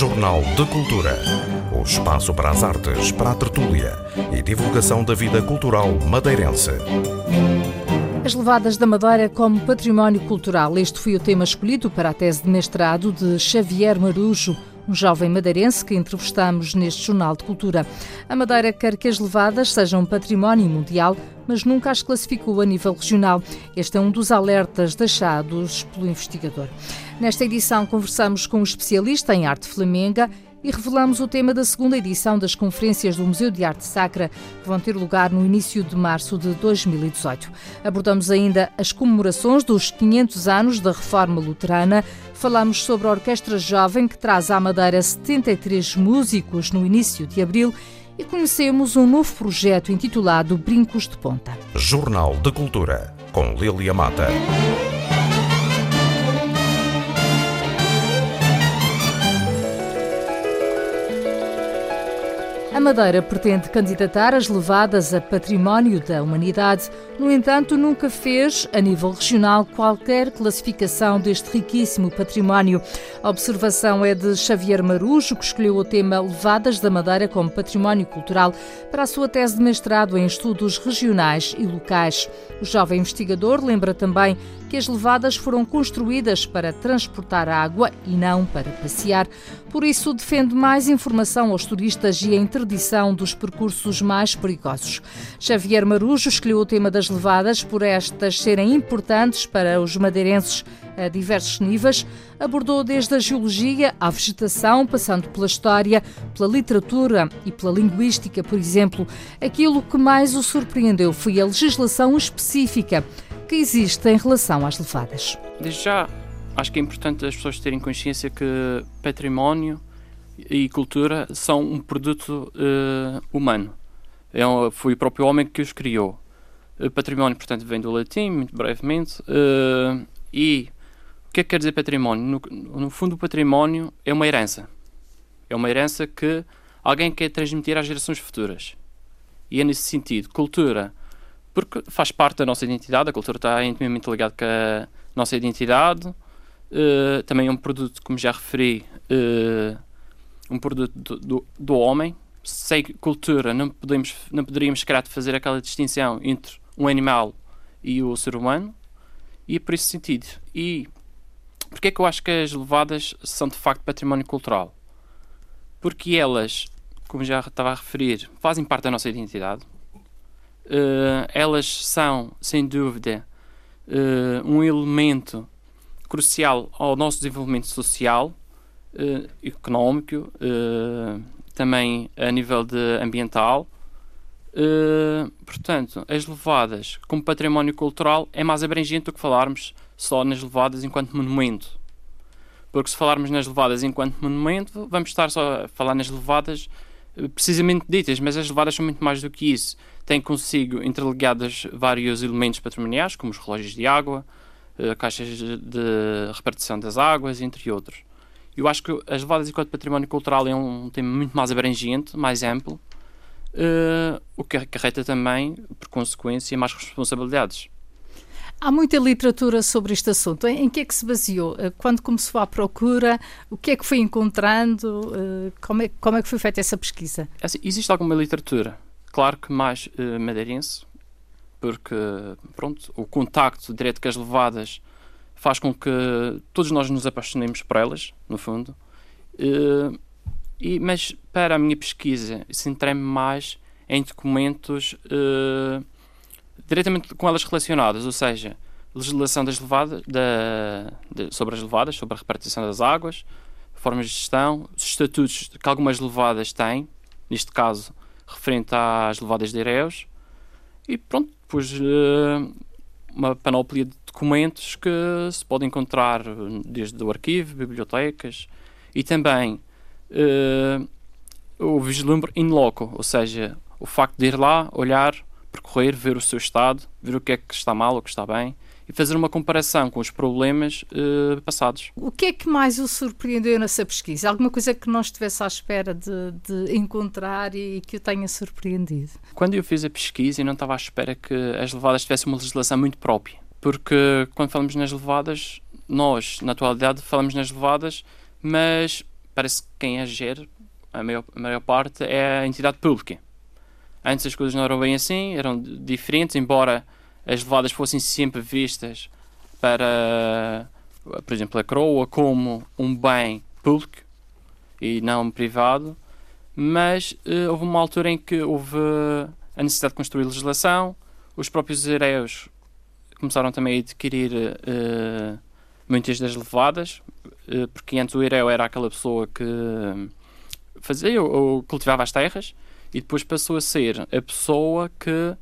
Jornal de Cultura. O espaço para as artes, para a tertúlia e divulgação da vida cultural madeirense. As levadas da Madeira como património cultural. Este foi o tema escolhido para a tese de mestrado de Xavier Marujo um jovem madeirense que entrevistamos neste Jornal de Cultura. A Madeira quer que as levadas sejam património mundial, mas nunca as classificou a nível regional. Este é um dos alertas deixados pelo investigador. Nesta edição conversamos com um especialista em arte flamenga e revelamos o tema da segunda edição das conferências do Museu de Arte Sacra, que vão ter lugar no início de março de 2018. Abordamos ainda as comemorações dos 500 anos da Reforma Luterana. Falamos sobre a Orquestra Jovem, que traz à Madeira 73 músicos no início de abril. E conhecemos um novo projeto intitulado Brincos de Ponta. Jornal de Cultura, com Lilia Mata. A Madeira pretende candidatar as levadas a património da humanidade, no entanto, nunca fez, a nível regional, qualquer classificação deste riquíssimo património. A observação é de Xavier Marujo, que escolheu o tema Levadas da Madeira como património cultural para a sua tese de mestrado em estudos regionais e locais. O jovem investigador lembra também que as levadas foram construídas para transportar água e não para passear. Por isso, defende mais informação aos turistas e a interdição dos percursos mais perigosos. Xavier Marujo escolheu o tema das levadas por estas serem importantes para os madeirenses a diversos níveis. Abordou desde a geologia à vegetação, passando pela história, pela literatura e pela linguística, por exemplo. Aquilo que mais o surpreendeu foi a legislação específica que existe em relação às levadas. Desde já, acho que é importante as pessoas terem consciência que património e cultura são um produto uh, humano. É foi o próprio homem que os criou. Uh, património, portanto, vem do latim, muito brevemente. Uh, e o que é que quer dizer património? No, no, fundo, o património é uma herança. É uma herança que alguém quer transmitir às gerações futuras. E é nesse sentido. Cultura, porque faz parte da nossa identidade, a cultura está intimamente ligada com a nossa identidade. Uh, também é um produto, como já referi, uh, um produto do, do, do, homem. Sem cultura não, podemos, não poderíamos, sequer, fazer aquela distinção entre um animal e o ser humano. E é por esse sentido. E Porquê é que eu acho que as levadas são de facto património cultural? Porque elas, como já estava a referir, fazem parte da nossa identidade. Uh, elas são, sem dúvida, uh, um elemento crucial ao nosso desenvolvimento social, uh, económico, também a nível de ambiental. portanto, as levadas como património cultural é mais abrangente do que falarmos só nas levadas enquanto monumento. Porque se falarmos nas levadas enquanto monumento, vamos estar só a falar nas levadas precisamente ditas, mas as levadas são muito mais do que isso. Têm consigo interligadas vários elementos patrimoniais, como os relógios de água, eh, caixas de repartição das águas, entre outros. Eu acho que as levadas enquanto património cultural é um tema muito mais abrangente, mais amplo, uh, o que acarreta também, por consequência, mais responsabilidades. Há muita literatura sobre este assunto. Em que é que se baseou? Eh, quando começou a procura? O que é que foi encontrando? Eh, como é, como é que foi feita essa pesquisa? Assim, existe alguma literatura, claro que mais uh, madeirense, porque pronto, o contacto direto com as levadas faz com que todos nós nos apaixonemos por elas, no fundo. Uh, e, mas para a minha pesquisa, centrei-me mais em documentos uh, diretamente com elas relacionadas, ou seja, legislação das levadas, da, de, sobre as levadas, sobre a repartição das águas, formas de gestão, os estatutos que algumas levadas têm, neste caso referente às levadas de Ireus, e pronto, depois uh, uma panóplia de documentos que se pode encontrar desde o arquivo, bibliotecas e também uh, o vislumbre in loco, ou seja, o facto de ir lá, olhar, percorrer, ver o seu estado, ver o que é que está mal, o que está bem e fazer uma comparação com os problemas uh, passados. O que é que mais o surpreendeu nessa pesquisa? Alguma coisa que não estivesse à espera de, de encontrar e que o tenha surpreendido? Quando eu fiz a pesquisa, eu não estava à espera que as levadas tivessem uma legislação muito própria. Porque quando falamos nas levadas, nós, na atualidade, falamos nas levadas, mas parece que quem a gera, a maior, a maior parte, é a entidade pública. Antes as coisas não eram bem assim, eram diferentes, embora as levadas fossem sempre vistas para, por exemplo, a coroa como um bem público e não privado, mas uh, houve uma altura em que houve a necessidade de construir legislação, os próprios areus começaram também a adquirir uh, muitas das levadas, uh, porque antes o hereu era aquela pessoa que fazia ou, cultivava as terras, e depois passou a ser a pessoa que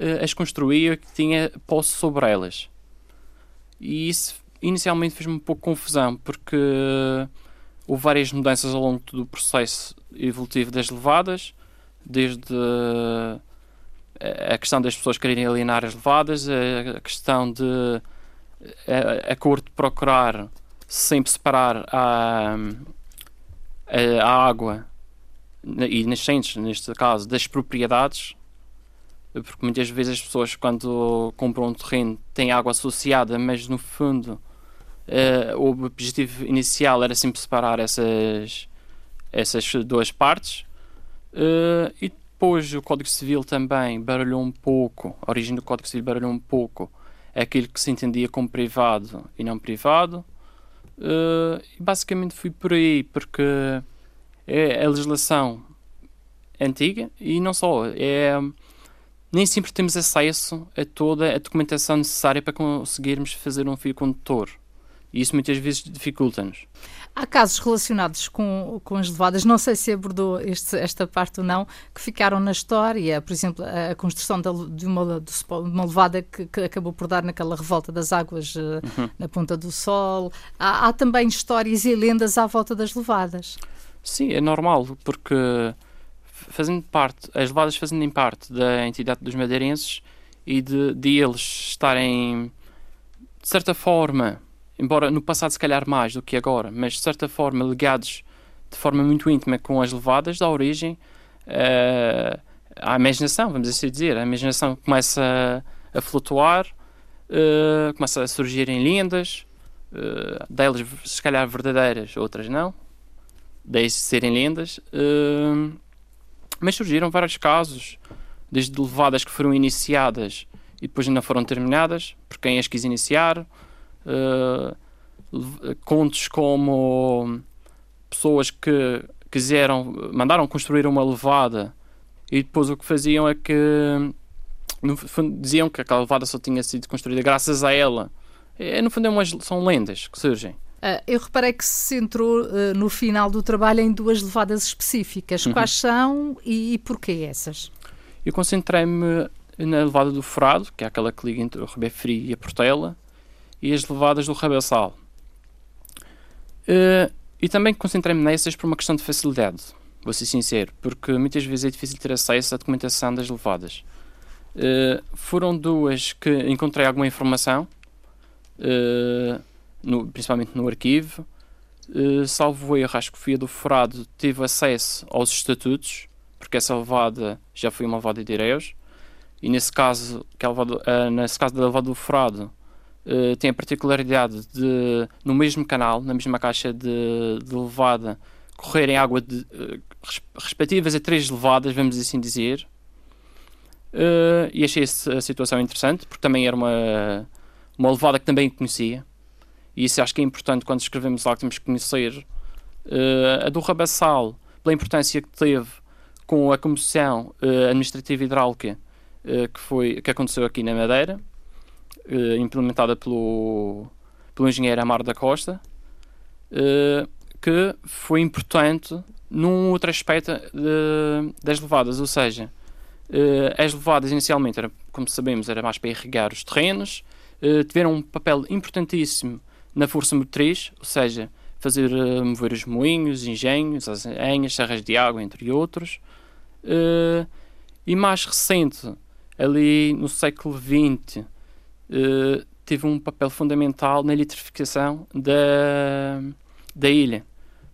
uh, as construía, que tinha posse sobre elas. E isso inicialmente fez-me um pouco confusão, porque houve várias mudanças ao longo do processo evolutivo das levadas, desde a questão das pessoas quererem alienar as levadas, a questão de a, a corte procurar sempre separar a, a, a água e nascentes, neste caso, das propriedades, porque muitas vezes as pessoas, quando compram um terreno, têm água associada, mas no fundo uh, o objetivo inicial era sempre separar essas, essas duas partes. Uh, e depois o Código Civil também baralhou um pouco, a origem do Código Civil baralhou um pouco aquilo que se entendia como privado e não privado. Uh, e basicamente fui por aí, porque é a legislação antiga e não só, é nem sempre temos acesso a toda a documentação necessária para conseguirmos fazer um fio condutor. E isso muitas vezes dificulta-nos. Há casos relacionados com, com as levadas, não sei se abordou este, esta parte ou não, que ficaram na história. Por exemplo, a, construção de, uma, de uma levada que, que, acabou por dar naquela revolta das águas uh, uhum. na Ponta do Sol. Há, há também histórias e lendas à volta das levadas. Sim, é normal, porque fazendo parte, as levadas fazendo parte da entidade dos madeirenses e de, de eles estarem, de certa forma, embora no passado se calhar mais do que agora, mas de certa forma ligados de forma muito íntima com as levadas, dá origem uh, à imaginação, vamos assim dizer. A imaginação começa a, a flutuar, uh, começa a surgir em lendas, uh, delas se calhar verdadeiras, outras não, desde serem lendas, uh, mas surgiram vários casos, desde levadas que foram iniciadas e depois ainda foram terminadas, por quem as quis iniciar, uh, contos como pessoas que quiseram, mandaram construir uma levada e depois o que faziam é que no fundo, diziam que aquela levada só tinha sido construída graças a ela. É, no fundo, é umas, são lendas que surgem. Uh, eu reparei que se centrou uh, no final do trabalho em duas levadas específicas. Uhum. Quais são e, e porquê essas? Eu concentrei-me na levada do Forado, que é aquela que liga entre o Rebé Frio e a Portela, e as levadas do Rabassal. Uh, e também concentrei-me nessas por uma questão de facilidade, vou ser sincero, porque muitas vezes é difícil ter acesso à documentação das levadas. Uh, foram duas que encontrei alguma informação, uh, no, principalmente no arquivo. Uh, salvo erro, acho que fui a do Forado, tive acesso aos estatutos, porque essa levada já foi uma levada de Ireus. E nesse caso, que é levado, uh, nesse caso da levada do Forado, uh, tem a particularidade de, no mesmo canal, na mesma caixa de, de levada, correrem água de, respectivas a três levadas, vamos assim dizer. e achei essa situação interessante, porque também era uma, uma levada que também conhecia e isso acho que é importante quando escrevemos que temos que conhecer uh, a do Rabassal, pela importância que teve com a Comissão uh, Administrativa Hidráulica uh, que, foi, que aconteceu aqui na Madeira, implementada pelo, pelo engenheiro Amar da Costa, que foi importante num outro aspecto de, das levadas, ou seja, as levadas inicialmente, era, como sabemos, era mais para irrigar os terrenos, tiveram um papel importantíssimo na força motriz, ou seja, fazer uh, mover os moinhos, engenhos, as enhas, serras de água, entre outros. Uh, e mais recente, ali no século XX, uh, eh, teve um papel fundamental na eletrificação da, da ilha,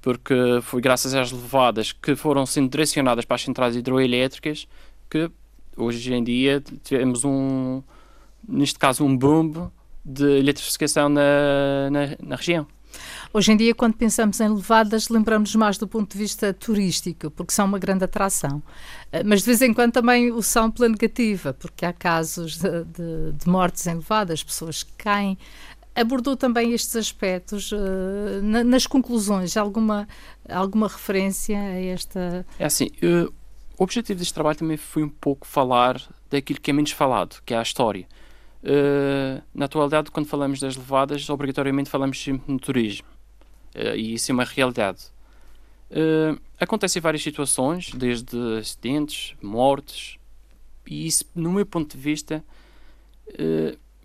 porque foi graças às levadas que foram sendo direcionadas para as centrais hidroelétricas que hoje em dia temos um, neste caso, um boom de eletrificação na, na, na região. Hoje em dia, quando pensamos em levadas, lembramos mais do ponto de vista turístico, porque são uma grande atração. Eh, mas de vez em quando também o são pela negativa, porque há casos de, de, de mortes em levadas, pessoas que caem. Abordou também estes aspectos uh, na, nas conclusões, alguma, alguma referência a esta. É assim, uh, o objetivo deste trabalho também foi um pouco falar daquilo que é menos falado, que é a história. Uh, na atualidade, quando falamos das levadas, obrigatoriamente falamos sempre no turismo. Uh, e isso é uma realidade. Uh, acontecem várias situações, desde acidentes, mortes, e isso, no meu ponto de vista,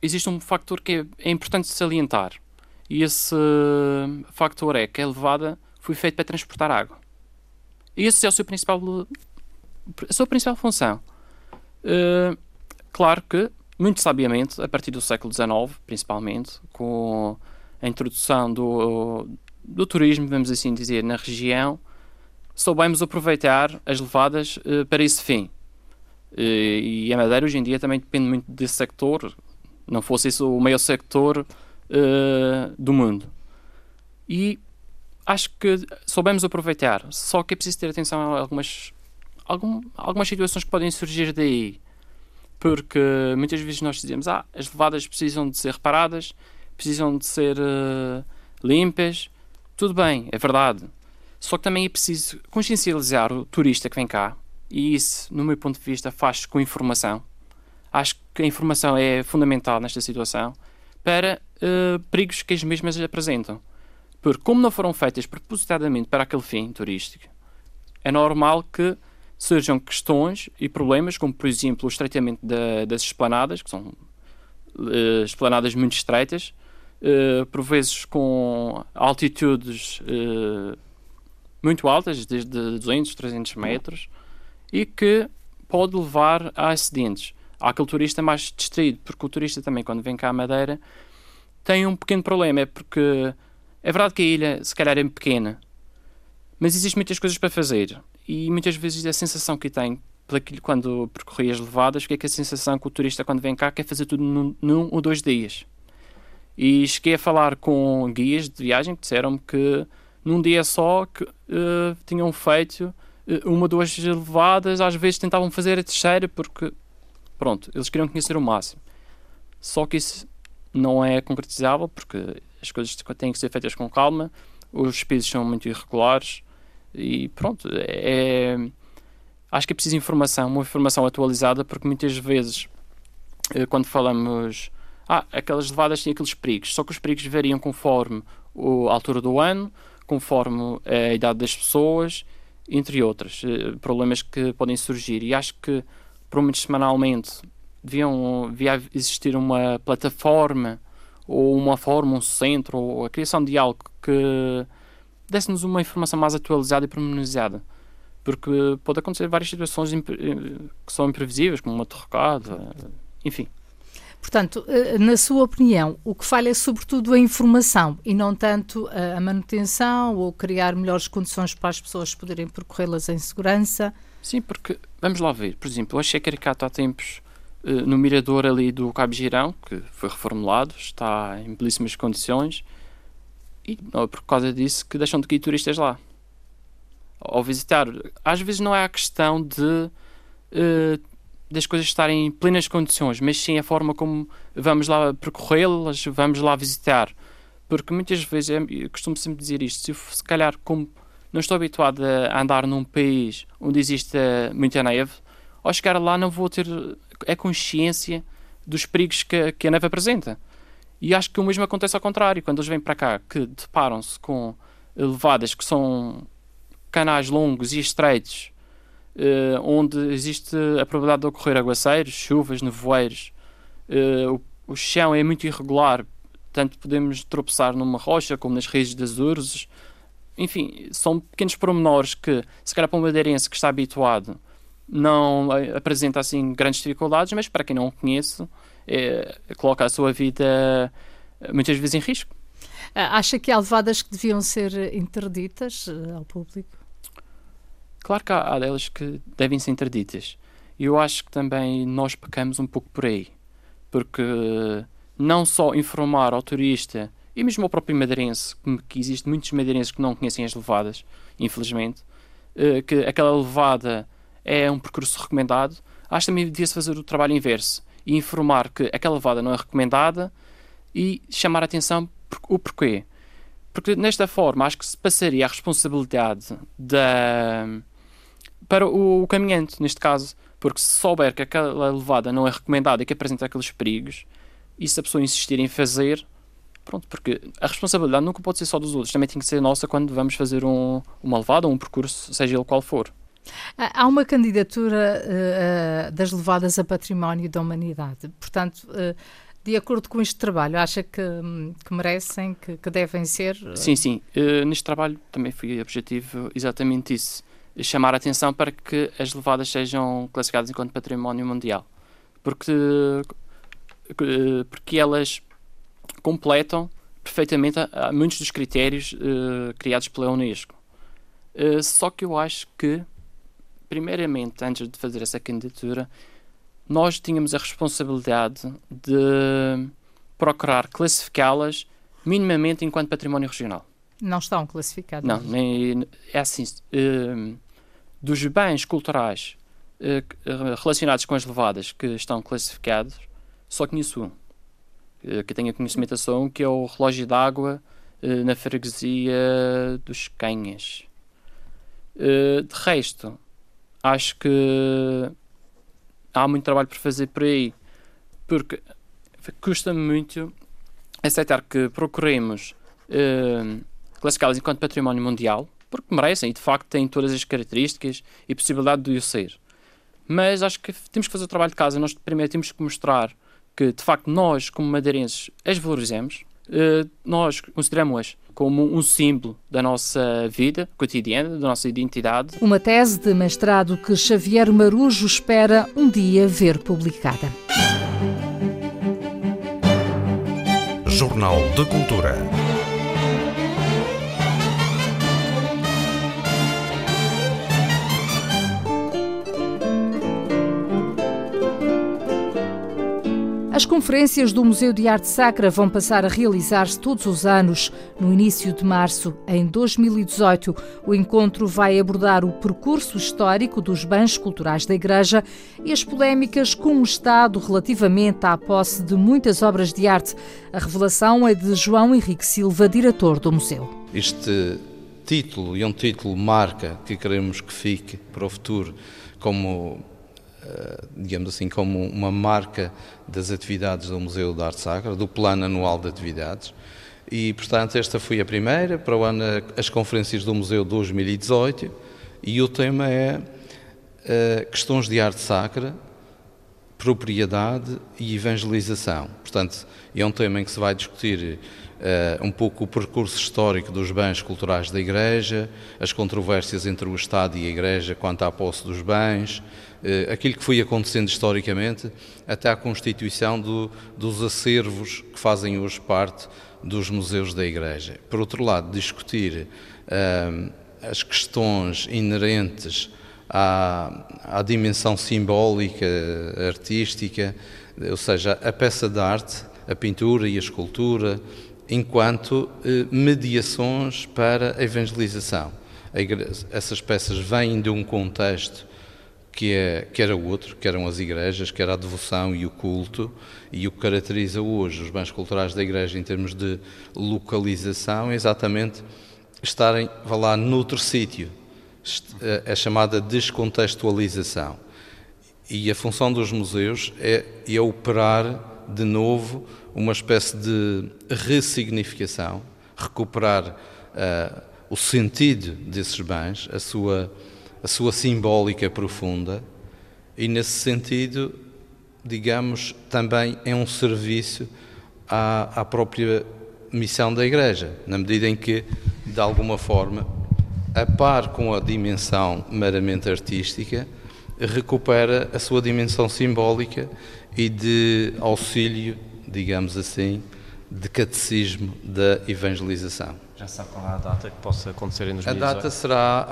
existe um fator que é, é, importante salientar. E esse fator é que a levada foi feita para transportar água. E esse é o seu principal, a sua principal função. claro que muito sabiamente, a partir do século XIX, principalmente, com a introdução do, do turismo, vamos assim dizer, na região, soubemos aproveitar as levadas uh, para esse fim. Uh, e a Madeira hoje em dia também depende muito desse sector, não fosse isso o maior sector uh, do mundo. E acho que soubemos aproveitar, só que é preciso ter atenção a algumas, algum, algumas situações que podem surgir daí porque muitas vezes nós dizemos ah, as levadas precisam de ser reparadas, precisam de ser uh, limpas, tudo bem, é verdade. Só que também é preciso consciencializar o turista que vem cá, e isso, no meu ponto de vista, faz com informação. Acho que a informação é fundamental nesta situação para uh, perigos que as mesmas apresentam. Porque, como não foram feitas propositadamente para aquele fim turístico, é normal que surjam questões e problemas, como por exemplo o estreitamento da, das esplanadas, que são uh, esplanadas muito estreitas, uh, por vezes com altitudes uh, muito altas, desde 200, 300 metros, e que pode levar a acidentes. Há aquele turista mais distraído, porque o turista também, quando vem cá à Madeira, tem um pequeno problema, é porque é verdade que a ilha se calhar é pequena, mas existem muitas coisas para fazer e muitas vezes a sensação que tem quando percorri as levadas, que é que a sensação que o turista quando vem cá quer fazer tudo num, num ou dois dias. E cheguei a falar com guias de viagem que disseram-me que num dia só que uh, tinham feito uh, uma ou duas levadas, às vezes tentavam fazer a terceira porque, pronto, eles queriam conhecer o máximo. Só que isso não é concretizável porque as coisas têm que ser feitas com calma, os pisos são muito irregulares, e pronto, é, acho que é preciso informação, uma informação atualizada, porque muitas vezes, eh, quando falamos, ah, aquelas levadas têm aqueles perigos, só que os perigos variam conforme a altura do ano, conforme a idade das pessoas, entre outros eh, problemas que podem surgir. E acho que, pelo menos semanalmente, deviam, devia existir uma plataforma ou uma forma, um centro, ou a criação de algo que desse-nos uma informação mais atualizada e pormenorizada. Porque pode acontecer várias situações eh, que são imprevisíveis, como uma derrocada, enfim. Portanto, eh, na sua opinião, o que falha é sobretudo a informação e não tanto a manutenção ou criar melhores condições para as pessoas poderem percorrê-las em segurança? Sim, porque, vamos lá ver, por exemplo, eu achei caricato há tempos eh, no mirador ali do Cabo Girão, que foi reformulado, está em belíssimas condições, e não é por causa disso que deixam de ir turistas lá. Ao visitar. Às vezes não é a questão de uh, das coisas estarem em plenas condições, mas sim a forma como vamos lá percorrê-las, vamos lá visitar. Porque muitas vezes, eu costumo sempre dizer isto, se, se calhar como não estou habituado a andar num país onde existe muita neve, ao chegar lá não vou ter a consciência dos perigos que, que a neve apresenta. E acho que o mesmo acontece ao contrário, quando eles vêm para cá, que deparam-se com levadas que são canais longos e estreitos, uh, onde existe a probabilidade de ocorrer aguaceiros, chuvas, nevoeiros, uh, o, o, chão é muito irregular, tanto podemos tropeçar numa rocha como nas raízes das urzes. Enfim, são pequenos pormenores que, se calhar para um madeirense que está habituado, não apresenta assim grandes dificuldades, mas para quem não o conhece, é, coloca a sua vida eh, muitas vezes em risco. Ah, acha que há levadas que deviam ser interditas eh, ao público? Claro que há, há delas que devem ser interditas. E eu acho que também nós pecamos um pouco por aí. Porque não só informar ao turista e mesmo o próprio madeirense, que existe muitos madeirenses que não conhecem as levadas, infelizmente, que aquela levada é um percurso recomendado, acho que também devia-se fazer o trabalho inverso e informar que aquela levada não é recomendada e chamar a atenção o porquê. Porque nesta forma acho que se passaria a responsabilidade da, para o, o caminhante, neste caso, porque se souber que aquela levada não é recomendada e que apresenta aqueles perigos, e se a pessoa insistir em fazer, pronto, porque a responsabilidade nunca pode ser só dos outros, também tem que ser nossa quando vamos fazer um, uma levada ou um percurso, seja ele qual for. Há uma candidatura uh, das levadas a património da humanidade, portanto, uh, de acordo com este trabalho, acha que, que merecem, que, que, devem ser? Sim, sim. Uh, neste trabalho também foi objetivo exatamente isso chamar a atenção para que as levadas sejam classificadas enquanto património mundial. Porque, porque elas completam perfeitamente muitos dos critérios criados pela Unesco. Só que eu acho que, primeiramente, antes de fazer essa candidatura, nós tínhamos a responsabilidade de procurar classificá-las minimamente enquanto património regional. Não estão classificadas? Não, nem, é assim. Uh, dos bens culturais eh, relacionados com as levadas que estão classificados, só conheço um. Eh, que tenho conhecimento a só um, que é o relógio d'água eh, na freguesia dos Canhas. de resto, acho que há muito trabalho por fazer por aí, porque custa-me muito aceitar que procuremos classificá-las enquanto património mundial, porque merecem e de facto têm todas as características e possibilidade de o ser. Mas acho que temos que fazer o trabalho de casa. Nós primeiro temos que mostrar que de facto nós, como madeirenses, as valorizamos. Uh, nós consideramos-as como um símbolo da nossa vida cotidiana, da nossa identidade. Uma tese de mestrado que Xavier Marujo espera um dia ver publicada. Jornal de Cultura. As conferências do Museu de Arte Sacra vão passar a realizar-se todos os anos, no início de março. Em 2018, o encontro vai abordar o percurso histórico dos bens culturais da Igreja e as polémicas com o Estado relativamente à posse de muitas obras de arte. A revelação é de João Henrique Silva, diretor do museu. Este título, e um título marca que queremos que fique para o futuro como digamos assim, como uma marca das atividades do Museu de Arte Sacra, do Plano Anual de Atividades. E, portanto, esta foi a primeira, para o ano, as conferências do Museu 2018, e o tema é uh, Questões de Arte Sacra, Propriedade e Evangelização. Portanto, é um tema em que se vai discutir uh, um pouco o percurso histórico dos bens culturais da Igreja, as controvérsias entre o Estado e a Igreja quanto à posse dos bens, uh, aquilo que foi acontecendo historicamente, até à constituição do, dos acervos que fazem hoje parte dos museus da Igreja. Por outro lado, discutir uh, as questões inerentes à, à dimensão simbólica, artística, ou seja, a peça de arte, a pintura e a escultura, enquanto eh, mediações para a evangelização. A igreja, essas peças vêm de um contexto que, é, que era outro, que eram as igrejas, que era a devoção e o culto, e o que caracteriza hoje os bens culturais da igreja em termos de localização é exatamente estarem, vá lá, noutro sítio. É chamada descontextualização. E a função dos museus é, é operar de novo uma espécie de ressignificação, recuperar uh, o sentido desses bens, a sua, a sua simbólica profunda, e nesse sentido, digamos, também é um serviço à, à própria missão da Igreja, na medida em que, de alguma forma, a par com a dimensão meramente artística, recupera a sua dimensão simbólica e de auxílio digamos assim, de catecismo da evangelização. Já sabe qual é a data que possa acontecer em 2018? A data será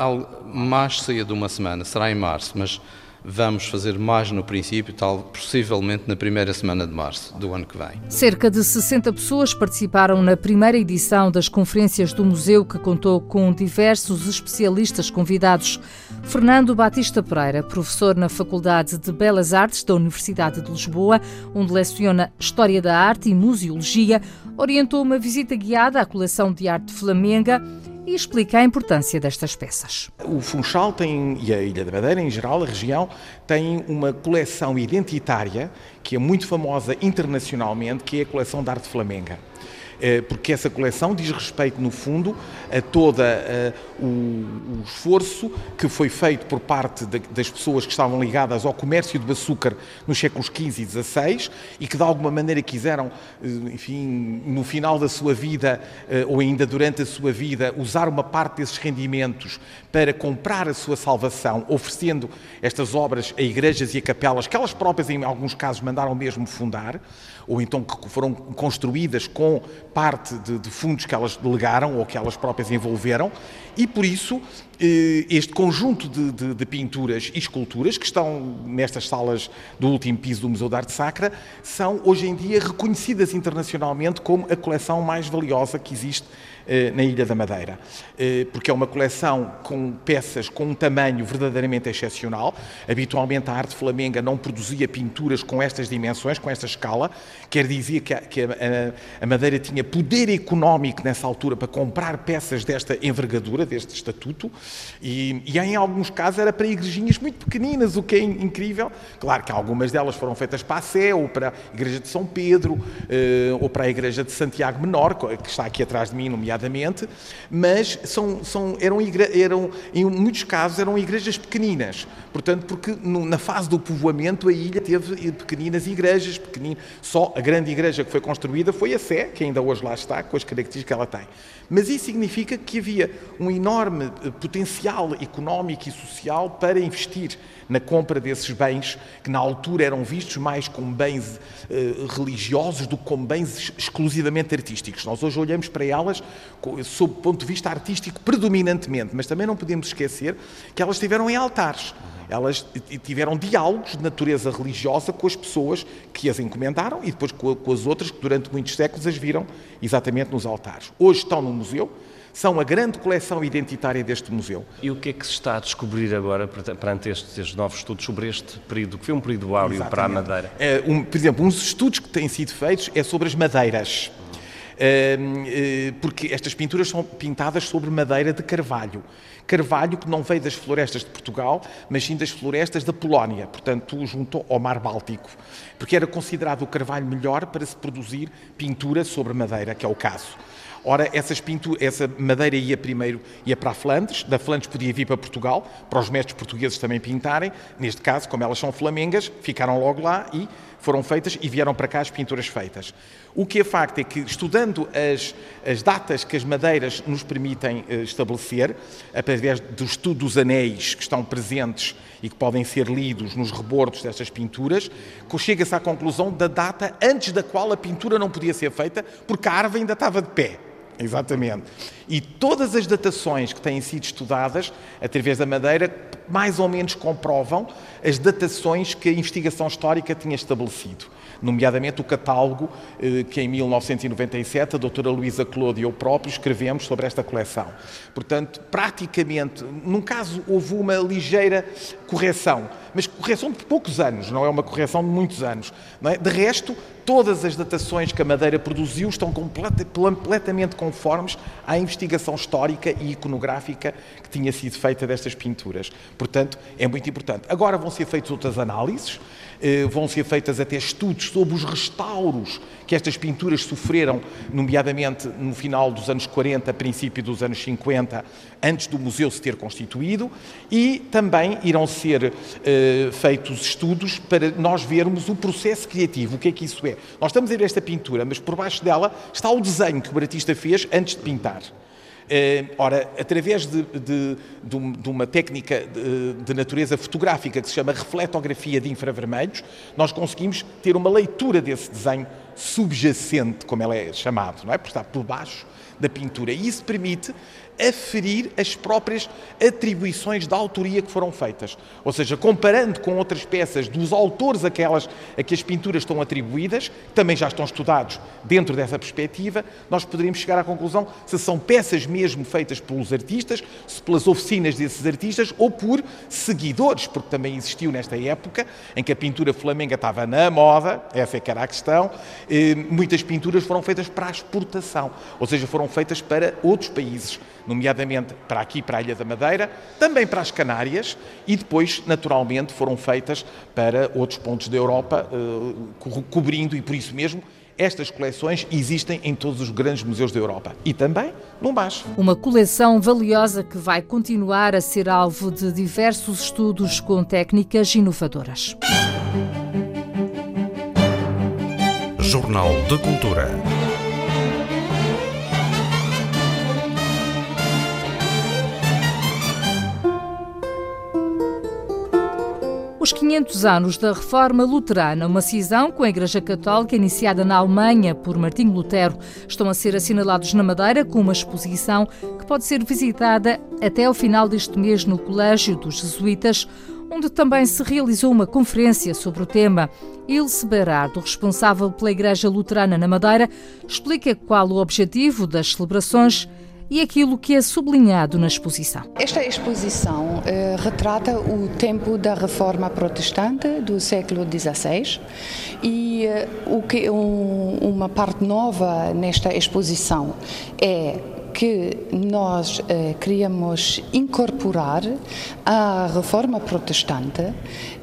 mais ceia de uma semana, será em março, mas vamos fazer mais no princípio, tal possivelmente na primeira semana de março do ano que vem. Cerca de 60 pessoas participaram na primeira edição das conferências do museu, que contou com diversos especialistas convidados. Fernando Batista Pereira, professor na Faculdade de Belas Artes da Universidade de Lisboa, onde leciona História da Arte e Museologia, orientou uma visita guiada à coleção de arte flamenga e explica a importância destas peças. O Funchal tem, e a Ilha da Madeira em geral, a região, tem uma coleção identitária que é muito famosa internacionalmente, que é a coleção de arte flamenga. Eh, porque essa coleção diz respeito, no fundo, a todo eh, o, esforço que foi feito por parte das pessoas que estavam ligadas ao comércio do açúcar nos séculos XV e XVI e que, de alguma maneira, quiseram, eh, enfim, no final da sua vida ou ainda durante a sua vida, usar uma parte desses rendimentos para comprar a sua salvação, oferecendo estas obras a igrejas e a capelas que elas próprias, em alguns casos, mandaram mesmo fundar ou então que foram construídas com parte de, de fundos que elas delegaram ou que elas próprias envolveram, e por isso este conjunto de, de, de, pinturas e esculturas que estão nestas salas do último piso do Museu de Arte Sacra são hoje em dia reconhecidas internacionalmente como a coleção mais valiosa que existe eh, na Ilha da Madeira, eh, porque é uma coleção com peças com um tamanho verdadeiramente excepcional. Habitualmente a arte flamenga não produzia pinturas com estas dimensões, com esta escala, quer dizer que a, que a, a Madeira tinha poder económico nessa altura para comprar peças desta envergadura, deste estatuto, e, e em alguns casos era para igrejinhas muito pequeninas, o que é incrível. Claro que algumas delas foram feitas para a Sé, ou para a Igreja de São Pedro, eh, ou para a Igreja de Santiago Menor, que está aqui atrás de mim, nomeadamente mas são, são, eram, eram, em muitos casos eram igrejas pequeninas. Portanto, porque na fase do povoamento a ilha teve pequeninas igrejas, pequeninas, só a grande igreja que foi construída foi a Sé, que ainda hoje lá está, com as características que ela tem. Mas isso significa que havia um enorme eh, potencial económico e social para investir na compra desses bens que na altura eram vistos mais como bens eh, religiosos do que como bens exclusivamente artísticos. Nós hoje olhamos para elas sob o ponto de vista artístico predominantemente, mas também não podemos esquecer que elas estiveram em altares. Elas tiveram diálogos de natureza religiosa com as pessoas que as encomendaram e depois com as outras que durante muitos séculos as viram exatamente nos altares. Hoje estão no museu, são a grande coleção identitária deste museu. E o que é que se está a descobrir agora perante estes, estes novos estudos sobre este período, que foi um período áureo Exatamente. para a Madeira? É, um, por exemplo, dos estudos que têm sido feitos é sobre as madeiras. É, porque estas pinturas são pintadas sobre madeira de carvalho. Carvalho que não veio das florestas de Portugal, mas sim das florestas da Polónia, portanto, junto ao Mar Báltico, porque era considerado o carvalho melhor para se produzir pintura sobre madeira, que é o caso. Ora, essas pinturas, essa madeira ia primeiro ia para a Flandres, da Flandres podia vir para Portugal, para os mestres portugueses também pintarem. Neste caso, como elas são flamengas, ficaram logo lá e foram feitas e vieram para cá as pinturas feitas. O que é facto é que, estudando as, as datas que as madeiras nos permitem uh, estabelecer, através do estudo dos anéis que estão presentes e que podem ser lidos nos rebordos destas pinturas, chega-se à conclusão da data antes da qual a pintura não podia ser feita, porque a árvore ainda estava de pé. Exatamente. E todas as datações que têm sido estudadas através da Madeira mais ou menos comprovam as datações que a investigação histórica tinha estabelecido nomeadamente o catálogo eh, que em 1997 a doutora Luísa Clodo e eu próprio escrevemos sobre esta coleção. Portanto, praticamente, num caso houve uma ligeira correção, mas correção de poucos anos, não é uma correção de muitos anos. É? De resto, todas as datações que a Madeira produziu estão completamente conformes à investigação histórica e iconográfica que tinha sido feita destas pinturas. Portanto, é muito importante. Agora vão ser feitas outras análises, vão ser feitas até estudos sobre os restauros que estas pinturas sofreram, nomeadamente no final dos anos 40, princípio dos anos 50, antes do museu se ter constituído, e também irão ser uh, feitos estudos para nós vermos o processo criativo, o que é que isso é. Nós estamos a ver esta pintura, mas por baixo dela está o desenho que o artista fez antes de pintar. Uh, ora, através de, de, de, uma técnica de, natureza fotográfica que se chama refletografia de infravermelhos, nós conseguimos ter uma leitura desse desenho subjacente, como ela é chamado, não é? Por estar por baixo da pintura. E isso permite aferir as próprias atribuições da autoria que foram feitas. Ou seja, comparando com outras peças dos autores aquelas a que as pinturas estão atribuídas, também já estão estudados dentro dessa perspectiva, nós poderíamos chegar à conclusão se são peças mesmo feitas pelos artistas, se pelas oficinas desses artistas ou por seguidores, porque também existiu nesta época em que a pintura flamenga estava na moda, essa é que era a questão, eh, muitas pinturas foram feitas para a exportação, ou seja, foram feitas para outros países nomeadamente para aqui, para a Ilha da Madeira, também para as Canárias e depois, naturalmente, foram feitas para outros pontos da Europa, eh, cobrindo e por isso mesmo estas coleções existem em todos os grandes museus da Europa e também no MAS. Uma coleção valiosa que vai continuar a ser alvo de diversos estudos com técnicas inovadoras. Jornal de Cultura. Os 500 anos da Reforma Luterana, uma cisão com a Igreja Católica iniciada na Alemanha por Martinho Lutero, estão a ser assinalados na Madeira com uma exposição que pode ser visitada até ao final deste mês no Colégio dos Jesuítas, onde também se realizou uma conferência sobre o tema. Ilse Berardo, responsável pela Igreja Luterana na Madeira, explica qual o objetivo das celebrações e aquilo que é sublinhado na exposição. Esta exposição eh, retrata o tempo da Reforma Protestante do século XVI e eh, o que um, uma parte nova nesta exposição é que nós eh, queríamos incorporar a reforma protestante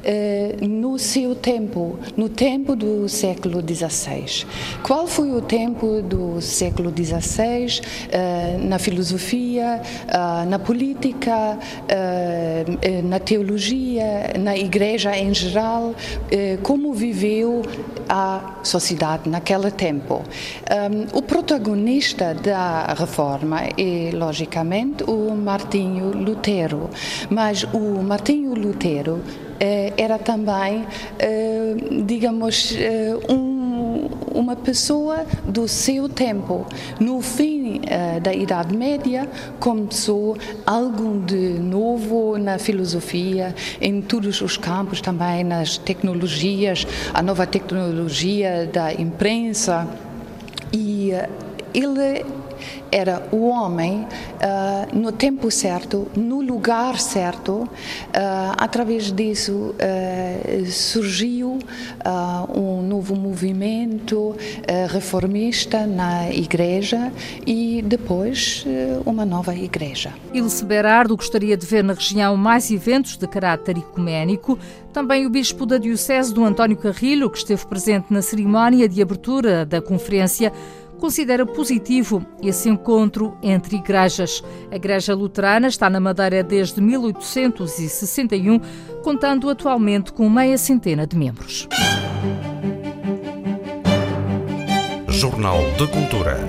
eh, no seu tempo, no tempo do século XVI. Qual foi o tempo do século XVI eh, na filosofia, eh, na política, eh, eh, na teologia, na igreja em geral? como viveu a sociedade naquele tempo? o protagonista da reforma é, logicamente, o Martinho Lutero. Mas o Martinho Lutero eh, era também, eh, digamos, eh, um, uma pessoa do seu tempo. No fim da Idade Média, começou algo de novo na filosofia, em todos os campos, também nas tecnologias, a nova tecnologia da imprensa. E ele era o homem uh, no tempo certo, no lugar certo. Uh, através disso uh, surgiu um novo movimento reformista na Igreja e depois uma nova Igreja. Ilse Berardo gostaria de ver na região mais eventos de caráter ecuménico. Também o Bispo da Diocese do António Carrilho, que esteve presente na cerimónia de abertura da conferência, considera positivo esse encontro entre igrejas. A Igreja Luterana está na Madeira desde 1861, contando atualmente com meia centena de membros. Jornal de Cultura.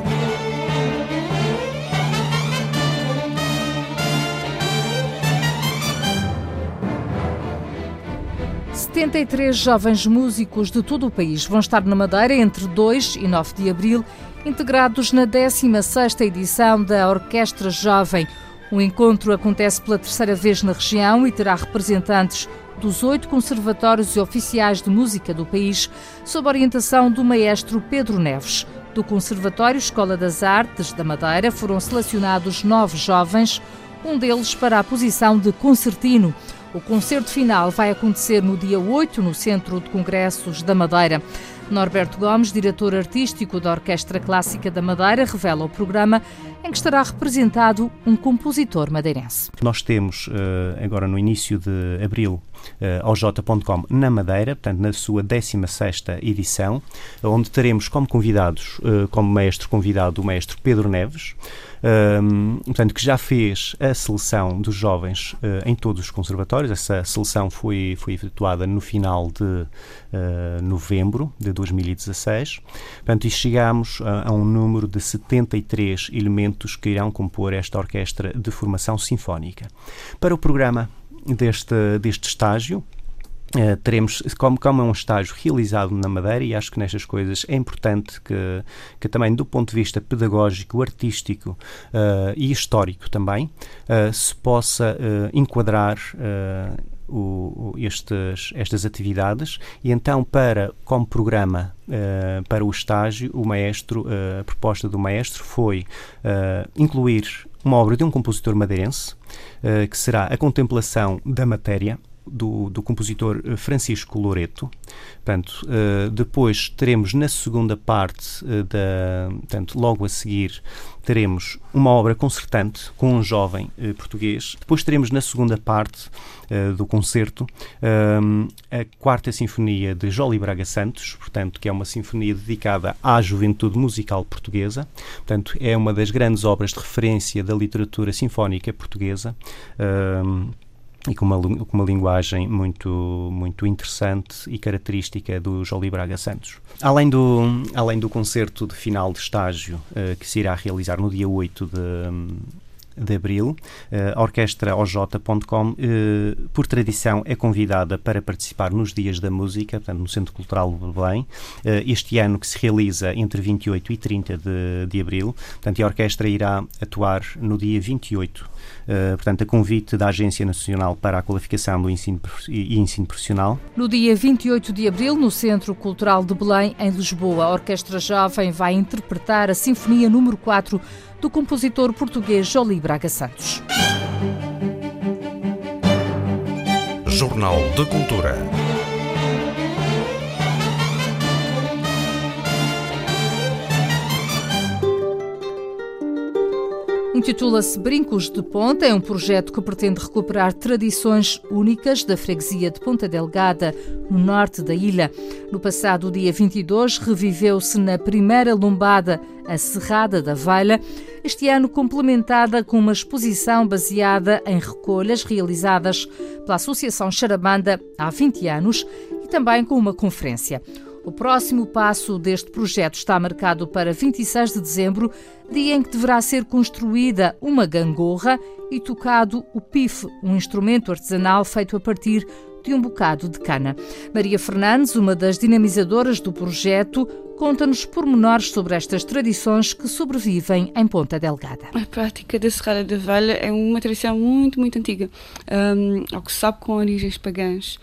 73 jovens músicos de todo o país vão estar na Madeira entre 2 e 9 de abril integrados na 16ª edição da Orquestra Jovem. O encontro acontece pela terceira vez na região e terá representantes dos oito conservatórios oficiais de música do país, sob orientação do maestro Pedro Neves. Do Conservatório Escola das Artes da Madeira foram selecionados nove jovens, um deles para a posição de concertino. O concerto final vai acontecer no dia 8 no Centro de Congressos da Madeira. Norberto Gomes, diretor artístico da Orquestra Clássica da Madeira, revela o programa em que estará representado um compositor madeirense. Nós temos eh, agora no início de abril eh, ao J.com na Madeira, portanto na sua 16ª edição, onde teremos como convidados, eh, como mestre convidado o mestre Pedro Neves, um, portanto, que já fez a seleção dos jovens em todos os conservatórios. Essa seleção foi, foi efetuada no final de uh, novembro de 2016. Portanto, e chegámos a, a, um número de 73 elementos que irão compor esta orquestra de formação sinfónica. Para o programa deste, deste estágio, Uh, teremos, como, como é um estágio realizado na Madeira, e acho que nestas coisas é importante que, que também do ponto de vista pedagógico, artístico uh, e histórico também, uh, se possa enquadrar o, estes, estas atividades. E então para como programa uh, para o estágio o maestro uh, a proposta do maestro foi uh, incluir uma obra de um compositor madeirense que será a contemplação da matéria do, do compositor eh, Francisco Loreto. Portanto, uh, depois teremos na segunda parte, uh, da, portanto, logo a seguir, teremos uma obra concertante com um jovem uh, português. Depois teremos na segunda parte do concerto a quarta sinfonia de Jolie Braga Santos, portanto, que é uma sinfonia dedicada à juventude musical portuguesa. Portanto, é uma das grandes obras de referência da literatura sinfónica portuguesa e com uma, com uma linguagem muito, muito interessante e característica do Jolie Braga Santos. Além do, além do concerto de final de estágio uh, que se irá realizar no dia 8 de, de abril. Eh, a orquestra OJ.com, eh, por tradição, é convidada para participar nos Dias da Música, portanto, no Centro Cultural de Belém, este ano que se realiza entre 28 e 30 de, de abril. Portanto, a orquestra irá atuar no dia 28 Uh, portanto, a convite da Agência Nacional para a Qualificação do Ensino e Ensino Profissional. No dia 28 de abril, no Centro Cultural de Belém, em Lisboa, a Orquestra Jovem vai interpretar a Sinfonia número 4 do compositor português Jolie Braga Santos. Jornal de Cultura. Intitula-se Brincos de Ponta, é um projeto que pretende recuperar tradições únicas da freguesia de Ponta Delgada, no norte da ilha. No passado dia 22, reviveu-se na primeira lombada a Serrada da Velha, este ano complementada com uma exposição baseada em recolhas realizadas pela Associação Charabanda há 20 anos e também com uma conferência. O próximo passo deste projeto está marcado para 26 de dezembro, dia em que deverá ser construída uma gangorra e tocado o pife, um instrumento artesanal feito a partir de um bocado de cana. Maria Fernandes, uma das dinamizadoras do projeto, conta-nos pormenores sobre estas tradições que sobrevivem em Ponta Delgada. A prática da Serrada da Velha é uma tradição muito, muito antiga, um, ao que se sabe com origens pagãs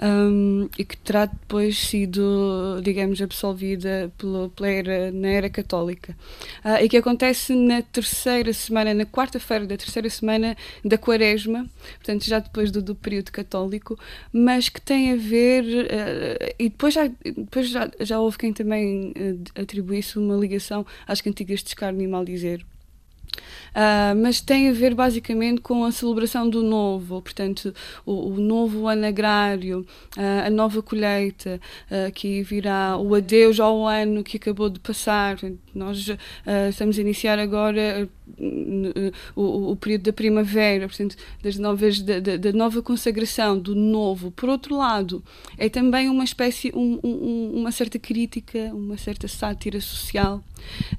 um, e que terá depois sido, digamos, absolvida pela, pela era, na era católica. Uh, e que acontece na terceira semana, na quarta-feira da terceira semana da Quaresma, portanto, já depois do, do período católico, mas que tem a ver, uh, e depois, já, depois já, já houve quem também uh, atribuísse uma ligação às cantigas de escárnio e maldizer Uh, mas tem a ver basicamente com a celebração do novo, portanto, o, o novo ano agrário, uh, a nova colheita, uh, que virá o adeus ao ano que acabou de passar. Nós estamos a iniciar agora o, o, período da primavera, portanto, das novas, da, da, nova consagração, do novo. Por outro lado, é também uma espécie, um, um, uma certa crítica, uma certa sátira social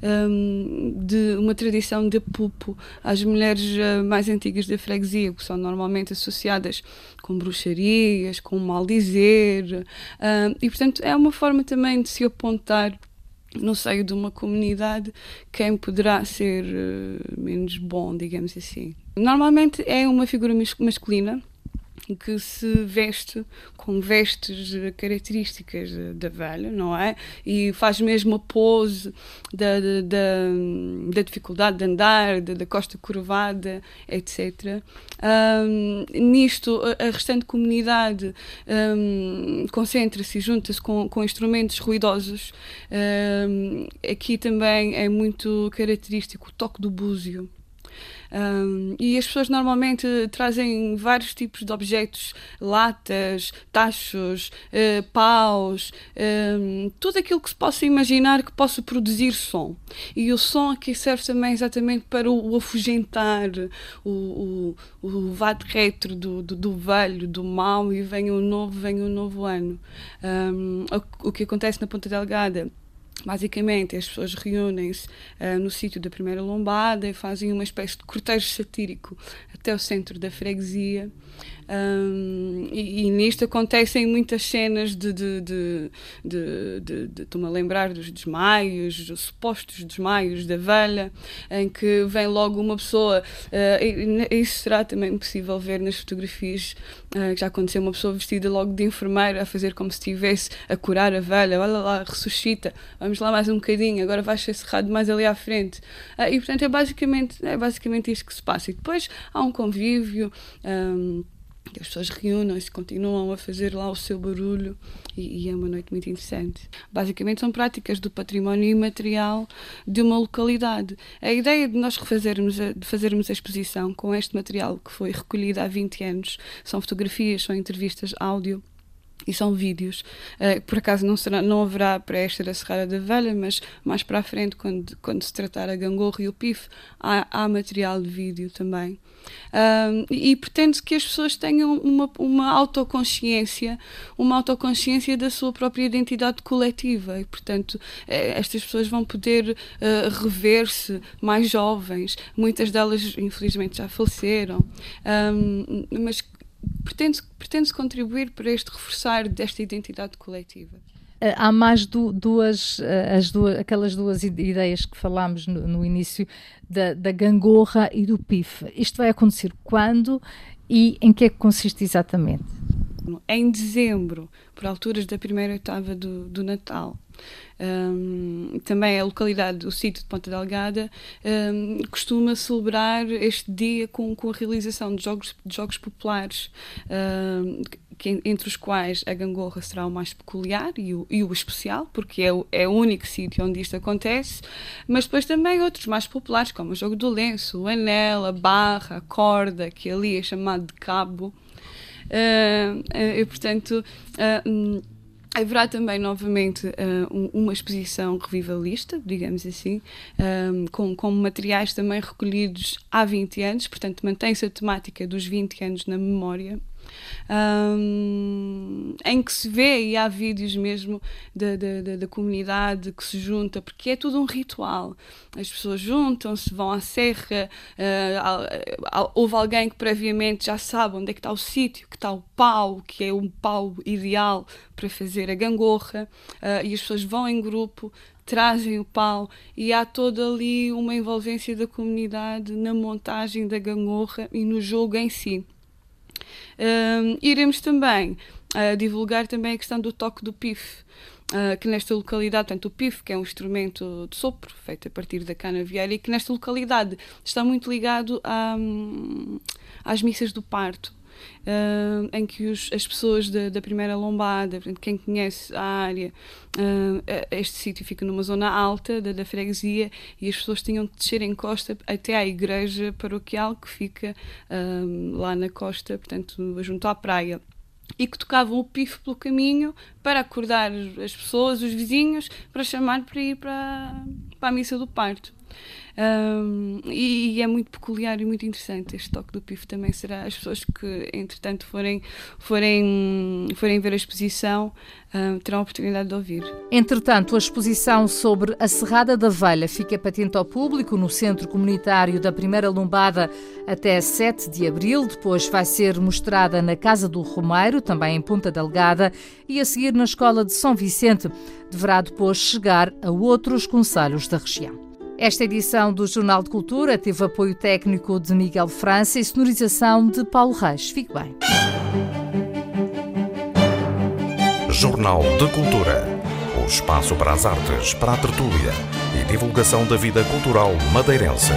um, de uma tradição de pupo às mulheres uh, mais antigas da freguesia, que são normalmente associadas com bruxarias, com maldizer, uh, e portanto é uma forma também de se apontar no seio de uma comunidade quem poderá ser uh, menos bom, digamos assim. Normalmente é uma figura masculina que se veste com vestes características da velha, não é? E faz mesmo a pose da, da, da, da dificuldade de andar, da, da costa curvada, etc. Um, nisto, a, restante comunidade um, concentra-se e junta-se com, com instrumentos ruidosos. Um, aqui também é muito característico o toque do búzio. Um, e as pessoas normalmente trazem vários tipos de objetos, latas, tachos, uh, paus, um, tudo aquilo que se possa imaginar que possa produzir som. E o som aqui serve também exatamente para o, o afugentar, o, o, o vade retro do, do, do, velho, do mau, e vem o novo, vem o novo ano. Um, o, o que acontece na Ponta Delgada Basicamente, as pessoas reúnem-se uh, no sítio da primeira lombada e fazem uma espécie de cortejo satírico até o centro da freguesia. Um, e, e, nisto acontecem muitas cenas de. de, de, de, de, de Estou-me a lembrar dos desmaios, dos supostos desmaios da velha, em que vem logo uma pessoa. Uh, e, isso será também possível ver nas fotografias uh, que já aconteceu uma pessoa vestida logo de enfermeira a fazer como se estivesse a curar a velha. Olha lá, ressuscita, vamos lá mais um bocadinho, agora vai ser cerrado mais ali à frente. Uh, e portanto é basicamente, é basicamente isto que se passa. E depois há um convívio. Um, que as pessoas reúnem-se, continuam a fazer lá o seu barulho e, e, é uma noite muito interessante. Basicamente são práticas do património imaterial de uma localidade. A ideia de nós refazermos a, de fazermos a exposição com este material que foi recolhido há 20 anos, são fotografias, são entrevistas áudio, e são vídeos. Uh, por acaso não, será, não haverá para esta da Serrada da Velha, mas mais para a frente, quando, quando se tratar a gangorra e o pif, há, há material de vídeo também. Um, e pretende-se que as pessoas tenham uma, uma autoconsciência, uma autoconsciência da sua própria identidade coletiva e, portanto, eh, estas pessoas vão poder uh, rever-se mais jovens, muitas delas, infelizmente, já faleceram, um, mas pretende-se pretende contribuir para este reforçar desta identidade coletiva há mais du duas, as duas, aquelas duas ideias que falámos no, no início da, da, gangorra e do PIF. Isto vai acontecer quando e em que é que consiste exatamente? Em dezembro, por alturas da primeira oitava do, do Natal. Um, também a localidade, o sítio de Ponta Delgada, um, costuma celebrar este dia com, com a realização de jogos, de jogos populares, um, que, entre os quais a gangorra será o mais peculiar e o, e o especial, porque é o, é o único sítio onde isto acontece, mas depois também outros mais populares, como o jogo do lenço, o anel, a barra, a corda, que ali é chamado de cabo. Uh, e portanto. Uh, Haverá também, novamente, uh, uma exposição revivalista, digamos assim, um, com, com materiais também recolhidos há 20 anos, portanto, mantém-se a temática dos 20 anos na memória um, em que se vê e há vídeos mesmo da, da, da, comunidade que se junta, porque é tudo um ritual. As pessoas juntam-se, vão à serra, uh, houve alguém que previamente já sabe onde é que está o sítio, que está o pau, que é um pau ideal para fazer a gangorra, uh, e as pessoas vão em grupo, trazem o pau e há toda ali uma envolvência da comunidade na montagem da gangorra e no jogo em si. Iremos também uh, divulgar também a questão do toque do PIF. Uh, que nesta localidade, portanto, o PIF, que é um instrumento de sopro feito a partir da cana viária, e que nesta localidade está muito ligado a, um, às missas do parto uh, em que os, as pessoas da, da, primeira lombada, quem conhece a área, uh, este sítio fica numa zona alta da, da, freguesia e as pessoas tinham que descer em costa até à igreja paroquial que fica uh, lá na costa, portanto, junto à praia e que tocavam o pifo pelo caminho para acordar as pessoas, os vizinhos, para chamar para ir para, para a missa do parto. Um, e, e, é muito peculiar e muito interessante este toque do PIF também será as pessoas que entretanto forem forem forem ver a exposição um, terão a oportunidade de ouvir. Entretanto, a exposição sobre a Serrada da Velha fica patente ao público no Centro Comunitário da Primeira Lombada até 7 de abril. Depois vai ser mostrada na Casa do Romeiro, também em Ponta Delgada, e a seguir na Escola de São Vicente. Deverá depois chegar a outros conselhos da região. Esta edição do Jornal de Cultura teve apoio técnico de Miguel França e sonorização de Paulo Reis. Fique bem. Jornal de Cultura. O espaço para as artes, para a tertúlia e divulgação da vida cultural madeirense.